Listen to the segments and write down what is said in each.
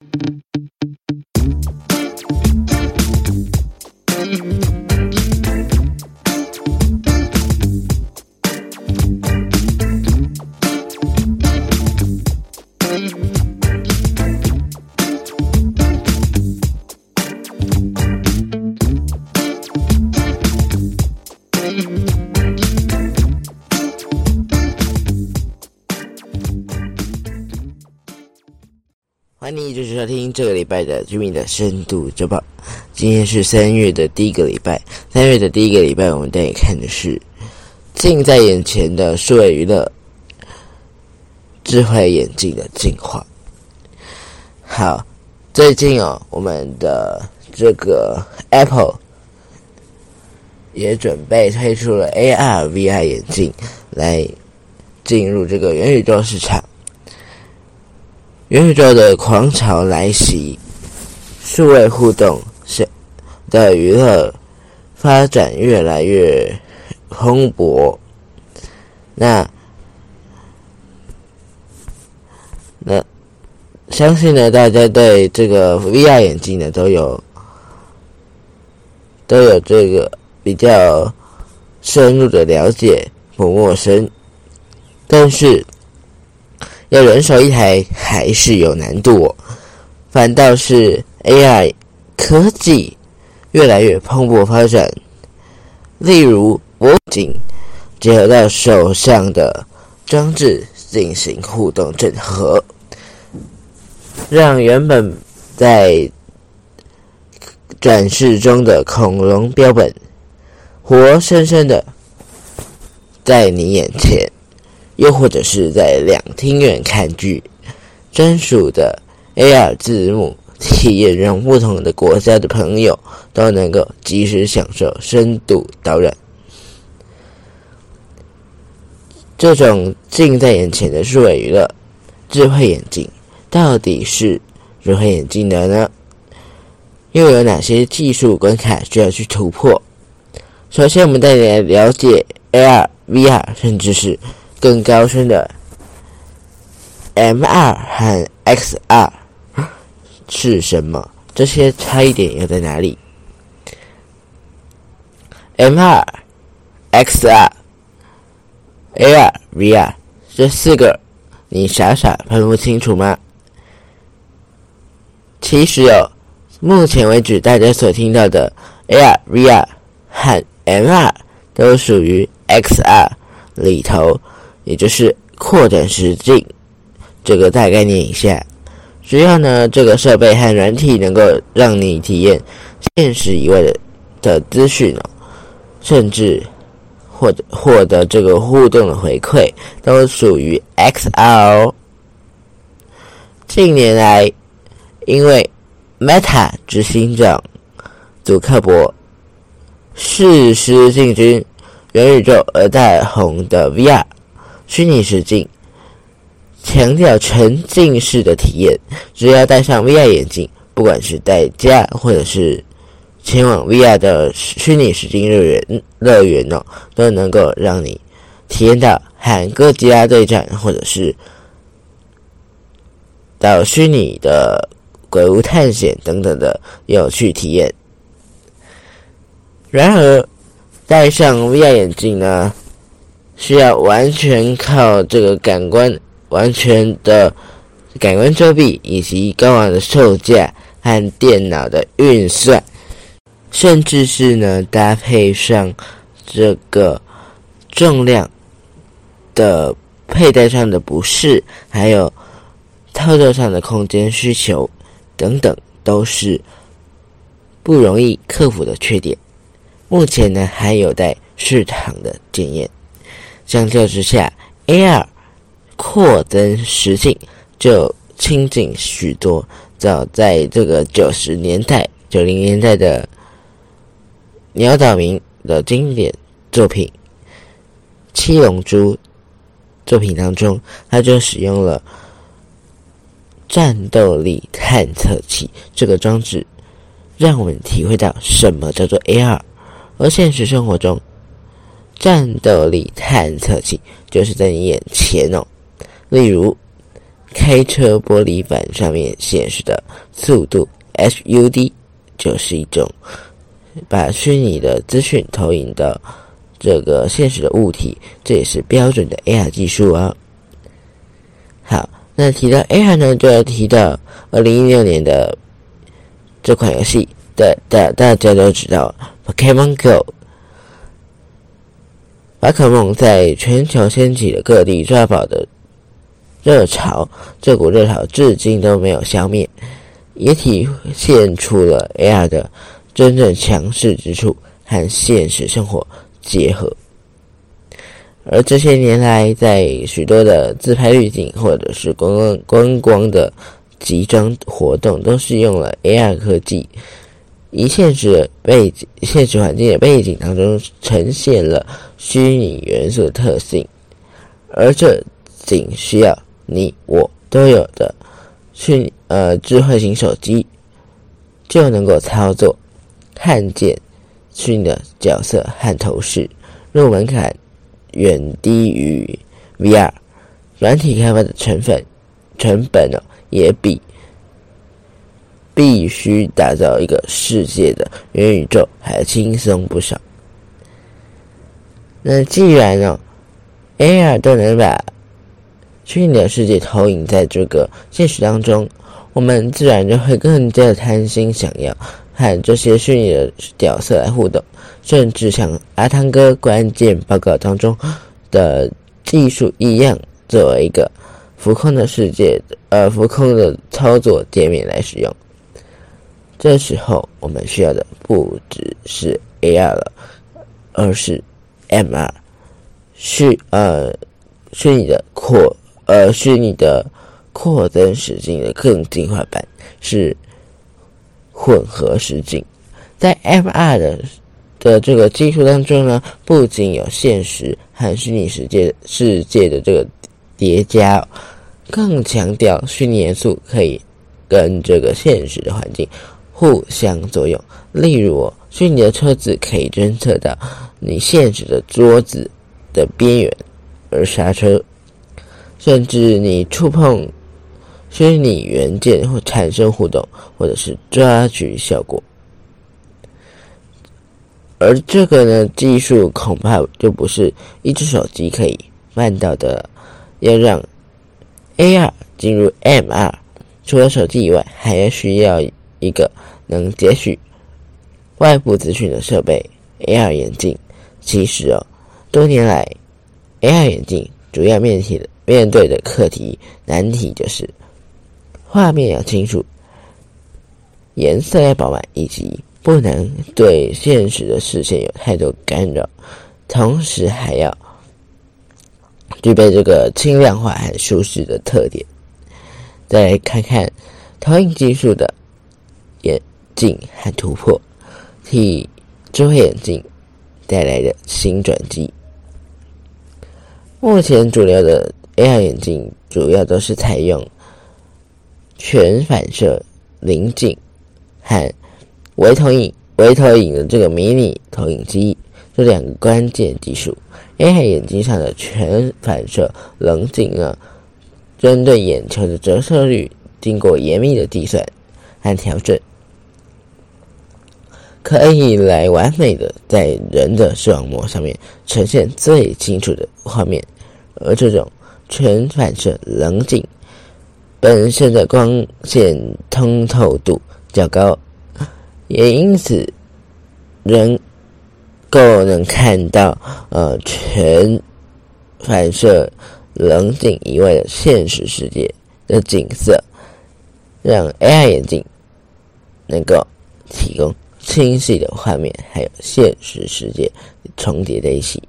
欢拜的居民的深度周报。今天是三月的第一个礼拜，三月的第一个礼拜，我们带你看的是近在眼前的数位娱乐智慧眼镜的进化。好，最近哦，我们的这个 Apple 也准备推出了 AR、VR 眼镜来进入这个元宇宙市场。元宇宙的狂潮来袭，数位互动是的娱乐发展越来越蓬勃。那那相信呢，大家对这个 VR 眼镜呢都有都有这个比较深入的了解，不陌生。但是。要人手一台还是有难度哦，反倒是 AI 科技越来越蓬勃发展。例如，我仅结合到手上的装置进行互动整合，让原本在展示中的恐龙标本活生生的在你眼前。又或者是在两厅院看剧，专属的 AR 字幕体验，让不同的国家的朋友都能够及时享受深度导览。这种近在眼前的数位娱乐智慧眼镜，到底是如何眼镜的呢？又有哪些技术关卡需要去突破？首先，我们带你来了解 AR、VR，甚至是。更高深的 M 二和 X 二是什么？这些差异点又在哪里？M 二、X 二、AR、VR 这四个，你傻傻分不清楚吗？其实有，目前为止大家所听到的 AR、VR 和 M 二都属于 X 二里头。也就是扩展实境，这个大概念一下，只要呢这个设备和软体能够让你体验现实以外的的资讯哦，甚至获得获得这个互动的回馈，都属于 XR。近年来，因为 Meta 执行长祖克伯誓师进军元宇宙而带红的 VR。虚拟实境强调沉浸式的体验，只要戴上 VR 眼镜，不管是在家或者是前往 VR 的虚拟实境乐园乐园哦，都能够让你体验到和哥吉拉对战，或者是到虚拟的鬼屋探险等等的有趣体验。然而，戴上 VR 眼镜呢？需要完全靠这个感官完全的感官遮蔽，以及高昂的售价和电脑的运算，甚至是呢搭配上这个重量的佩戴上的不适，还有操作上的空间需求等等，都是不容易克服的缺点。目前呢还有待市场的检验。相较之下，AR 扩增实境就亲近许多。早在这个九十年代、九零年代的鸟岛明的经典作品《七龙珠》作品当中，他就使用了战斗力探测器这个装置，让我们体会到什么叫做 AR。而现实生活中，战斗力探测器就是在你眼前哦。例如，开车玻璃板上面显示的速度 HUD，就是一种把虚拟的资讯投影到这个现实的物体，这也是标准的 AR 技术啊。好，那提到 AR 呢，就要提到二零一六年的这款游戏，对大大家都知道 Pokemon Go。宝可梦在全球掀起了各地抓宝的热潮，这股热潮至今都没有消灭，也体现出了 AR 的真正强势之处和现实生活结合。而这些年来，在许多的自拍滤镜或者是观光观光的集装活动，都是用了 AR 科技。以现实背景、现实环境的背景当中呈现了虚拟元素的特性，而这仅需要你我都有的虚呃智慧型手机就能够操作，看见虚拟的角色和头饰，入门槛远低于 VR，软体开发的成本成本呢也比。必须打造一个世界的元宇宙，还轻松不少。那既然呢，AR 都能把虚拟的世界投影在这个现实当中，我们自然就会更加的贪心，想要和这些虚拟的角色来互动，甚至像阿汤哥关键报告当中的技术一样，作为一个浮空的世界，呃，浮空的操作界面来使用。这时候，我们需要的不只是 AR 了，而是 MR，虚呃虚拟的扩呃虚拟的扩增实境的更进化版，是混合实境。在 MR 的的这个技术当中呢，不仅有现实和虚拟世界世界的这个叠加，更强调虚拟元素可以跟这个现实的环境。互相作用。例如，虚拟的车子可以侦测到你现实的桌子的边缘而刹车，甚至你触碰虚拟元件会产生互动，或者是抓取效果。而这个呢，技术恐怕就不是一只手机可以办到的。要让 AR 进入 MR，除了手机以外，还要需要。一个能截取外部资讯的设备 AR 眼镜，其实哦，多年来 AR 眼镜主要面题的面对的课题难题就是画面要清楚，颜色要饱满，以及不能对现实的视线有太多干扰，同时还要具备这个轻量化和舒适的特点。再来看看投影技术的。镜和突破，替智慧眼镜带来的新转机。目前主流的 AR 眼镜主要都是采用全反射棱镜和微投影、微投影的这个迷你投影机这两个关键技术。AR 眼镜上的全反射棱镜呢，针对眼球的折射率经过严密的计算和调整。可以来完美的在人的视网膜上面呈现最清楚的画面，而这种全反射棱镜本身的光线通透度较高，也因此能够能看到呃全反射棱镜以外的现实世界的景色，让 AI 眼镜能够提供。清晰的画面还有现实世界重叠在一起，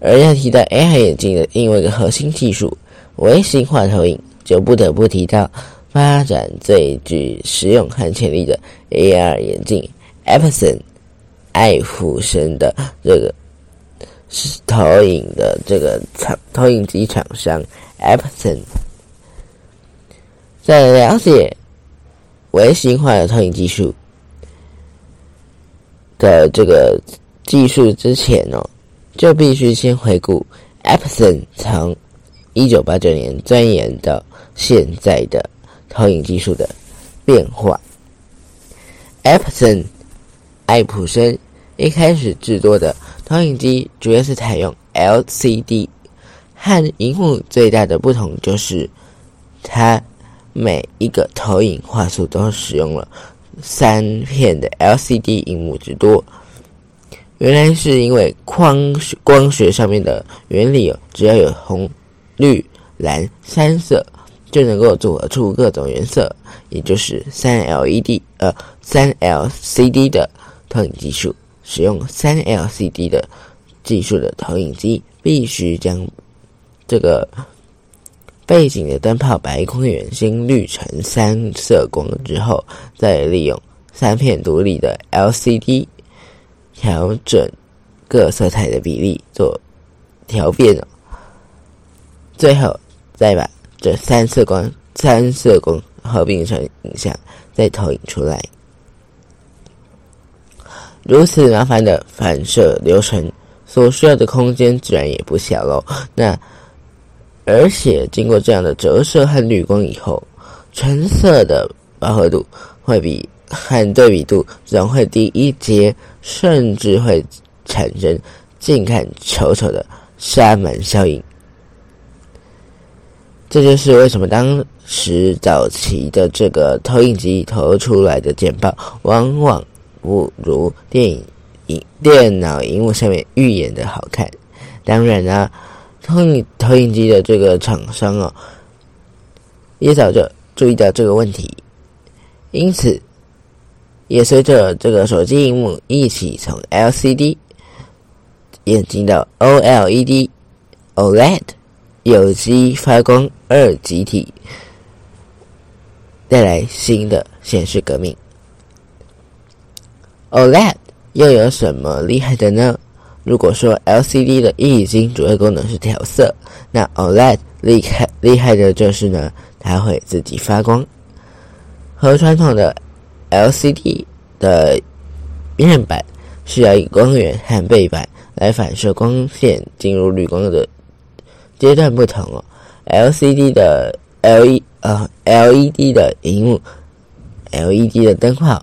而要提到 AR 眼镜的另外一个核心技术——微型化投影，就不得不提到发展最具实用和潜力的 AR 眼镜 Epson 爱普生的这个是投影的这个厂投影机厂商 Epson，在了解。微型化的投影技术的这个技术之前呢，就必须先回顾 Epson 从一九八九年钻研到现在的投影技术的变化。艾普森，艾普森一开始制作的投影机主要是采用 LCD，和荧幕最大的不同就是它每一个投影画素都使用了三片的 LCD 荧幕之多。原来是因为光光学上面的原理哦，只要有红、绿、蓝三色，就能够组合出各种颜色，也就是三 LED 呃三 LCD 的投影技术。使用三 LCD 的技术的投影机，必须将这个背景的灯泡白光源先滤成三色光之后，再利用三片独立的 LCD。调整各色彩的比例做调变，最后再把这三色光、三色光合并成影像，再投影出来。如此麻烦的反射流程，所需要的空间自然也不小喽。那而且经过这样的折射和滤光以后，纯色的饱和度会比。和对比度总会低一截，甚至会产生近看丑丑的沙门效应。这就是为什么当时早期的这个投影机投出来的简报，往往不如电影影电脑荧幕上面预演的好看。当然啊，投影投影机的这个厂商啊，也早就注意到这个问题，因此。也随着这个手机荧幕一起从 LCD 演进到 OLED、OLED 有机发光二极体，带来新的显示革命。OLED 又有什么厉害的呢？如果说 LCD 的液晶主要功能是调色，那 OLED 厉害厉害的就是呢，它会自己发光，和传统的。LCD 的面板需要以光源和背板来反射光线进入滤光的阶段不同哦。LCD 的 L 呃 LED 的荧幕，LED 的灯泡，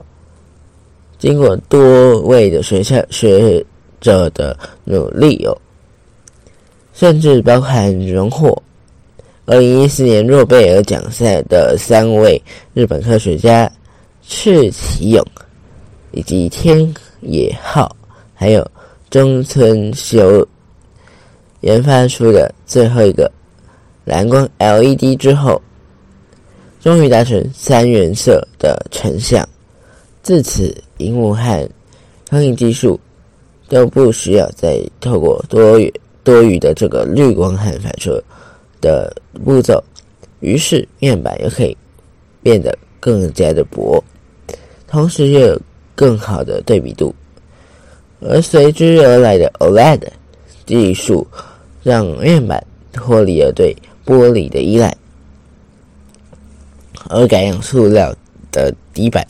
经过多位的学校学者的努力哦，甚至包含荣获二零一四年诺贝尔奖赛的三位日本科学家。赤崎勇，以及天野浩，还有中村修研发出的最后一个蓝光 LED 之后，终于达成三原色的成像。自此，荧幕和投影技术都不需要再透过多余多余的这个滤光和反射的步骤，于是面板又可以变得更加的薄。同时又有更好的对比度，而随之而来的 OLED 技术，让面板脱离了对玻璃的依赖，而改用塑料的底板，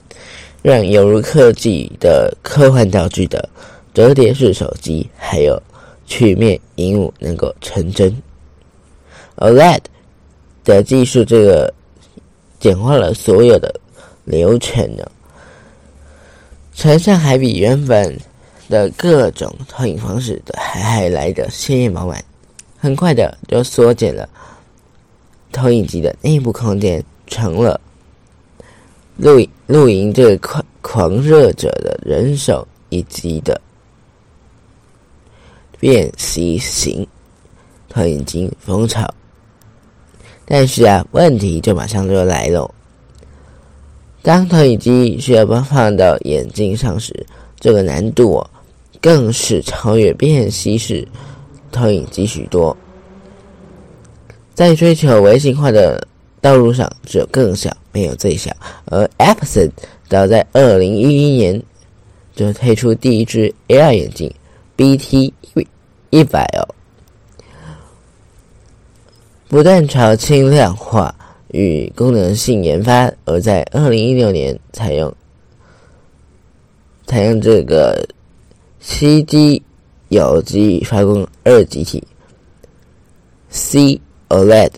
让犹如科技的科幻道具的折叠式手机，还有曲面荧幕能够成真。OLED 的技术，这个简化了所有的流程呢。成像还比原本的各种投影方式的还还来的鲜艳饱满，很快的就缩减了投影机的内部空间，成了露露营这个狂狂热者的人手一机的便携型投影机风潮。但是啊，问题就马上就来了。当投影机需要播放到眼镜上时，这个难度哦，更是超越便携式投影机许多。在追求微型化的道路上，只有更小，没有最小。而 Epson 早在二零一一年就推出第一只 AR 眼镜 BT 一百哦，不断朝轻量化。与功能性研发，而在二零一六年采用采用这个七 D 有机发光二极体 C OLED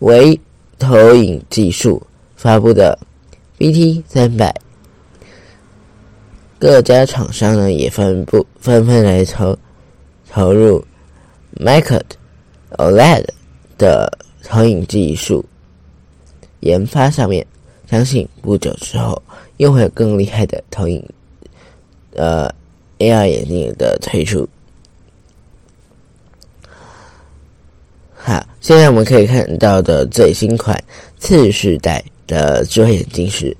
为投影技术发布的 BT 三百，各家厂商呢也分布纷纷来投投入 Micro OLED 的投影技术研发上面，相信不久之后又会有更厉害的投影呃 AR 眼镜的推出。好，现在我们可以看到的最新款次世代的智慧眼镜是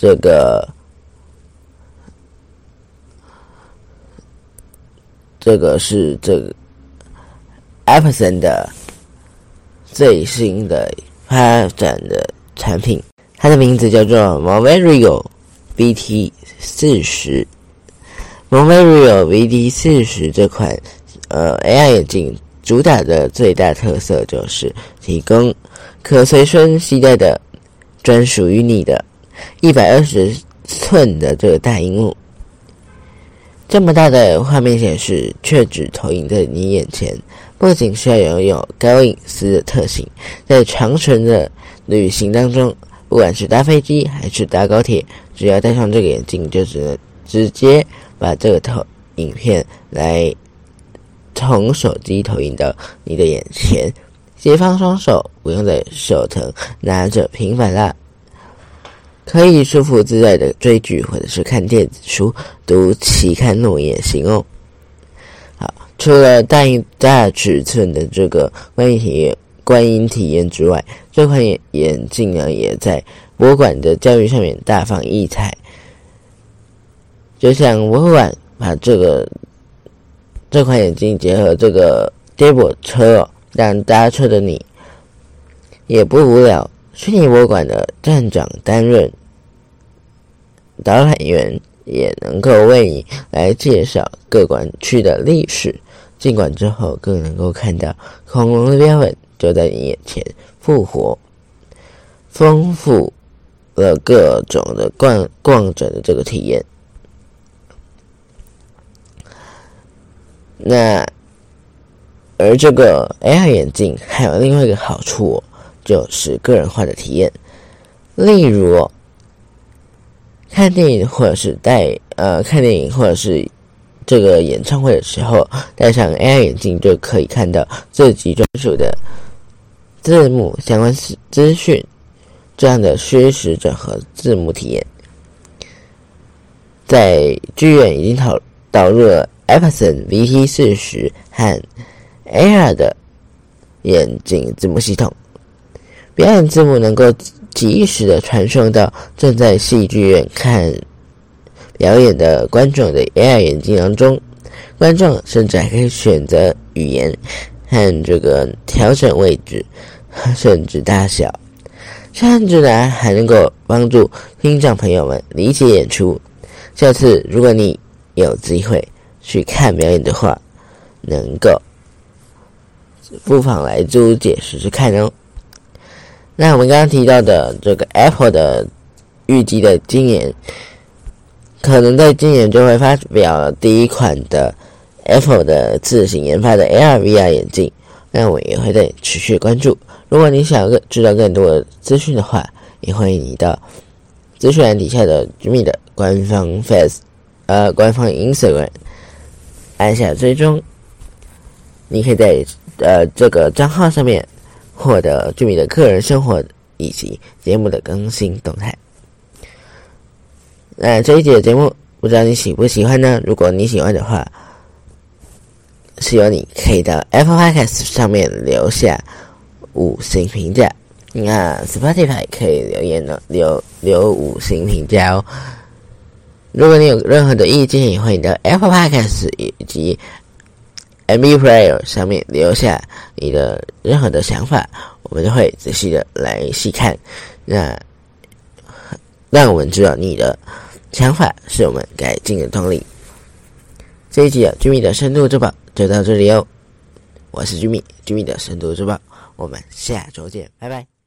这个，这个是这个 Epson 的最新的发展的产品，它的名字叫做 Moverio BT 四十，Moverio BT 四十这款。呃，AR 眼镜主打的最大特色就是提供可随身携带的专属于你的一百二十寸的这个大荧幕。这么大的画面显示，却只投影在你眼前，不仅需要拥有高隐私的特性，在长程的旅行当中，不管是搭飞机还是搭高铁，只要戴上这个眼镜，就只能直接把这个投影片来。从手机投影到你的眼前，解放双手，不用再手疼拿着平板啦，可以舒服自在的追剧或者是看电子书、读期刊论文也行哦。好，除了大大尺寸的这个观影体验、观影体验之外，这款眼眼镜呢，也在博物馆的教育上面大放异彩，就像博物馆把这个。这款眼镜结合这个接驳车，让搭车的你也不无聊。虚拟博物馆的站长担任导览员，也能够为你来介绍各馆区的历史。进馆之后，更能够看到恐龙的标本就在你眼前复活，丰富了各种的逛逛着的这个体验。那，而这个 AR 眼镜还有另外一个好处，哦就是个人化的体验。例如，看电影或者是戴呃看电影或者是这个演唱会的时候，戴上 AR 眼镜就可以看到自己专属的字幕相关资讯，这样的虚实整合字幕体验，在剧院已经导导入了。Epson VT 四十和 AR 的眼镜字幕系统，表演字幕能够及时的传送到正在戏剧院看表演的观众的 AI 眼镜当中。观众甚至还可以选择语言和这个调整位置，甚至大小，甚至呢还能够帮助听障朋友们理解演出。下次如果你有机会，去看表演的话，能够不妨来租借试试看哦。那我们刚刚提到的这个 Apple 的预计的今年，可能在今年就会发表第一款的 Apple 的自行研发的 AR VR 眼镜，那我也会在持续关注。如果你想更知道更多的资讯的话，也欢迎你到资讯栏底下的 Jimmy 的官方 Face，呃，官方 Instagram。按下追踪，你可以在呃这个账号上面获得居民的个人生活以及节目的更新动态。那这一节的节目，不知道你喜不喜欢呢？如果你喜欢的话，希望你可以到 Apple Podcast 上面留下五星评价。那 Spotify 可以留言的留留五星评价哦。如果你有任何的意见，也欢迎到 Apple Podcast 以及 M B Player 上面留下你的任何的想法，我们都会仔细的来细看，那让我们知道你的想法是我们改进的动力。这一集的居民的深度之宝就到这里哦，我是居民，居民的深度之宝，我们下周见，拜拜。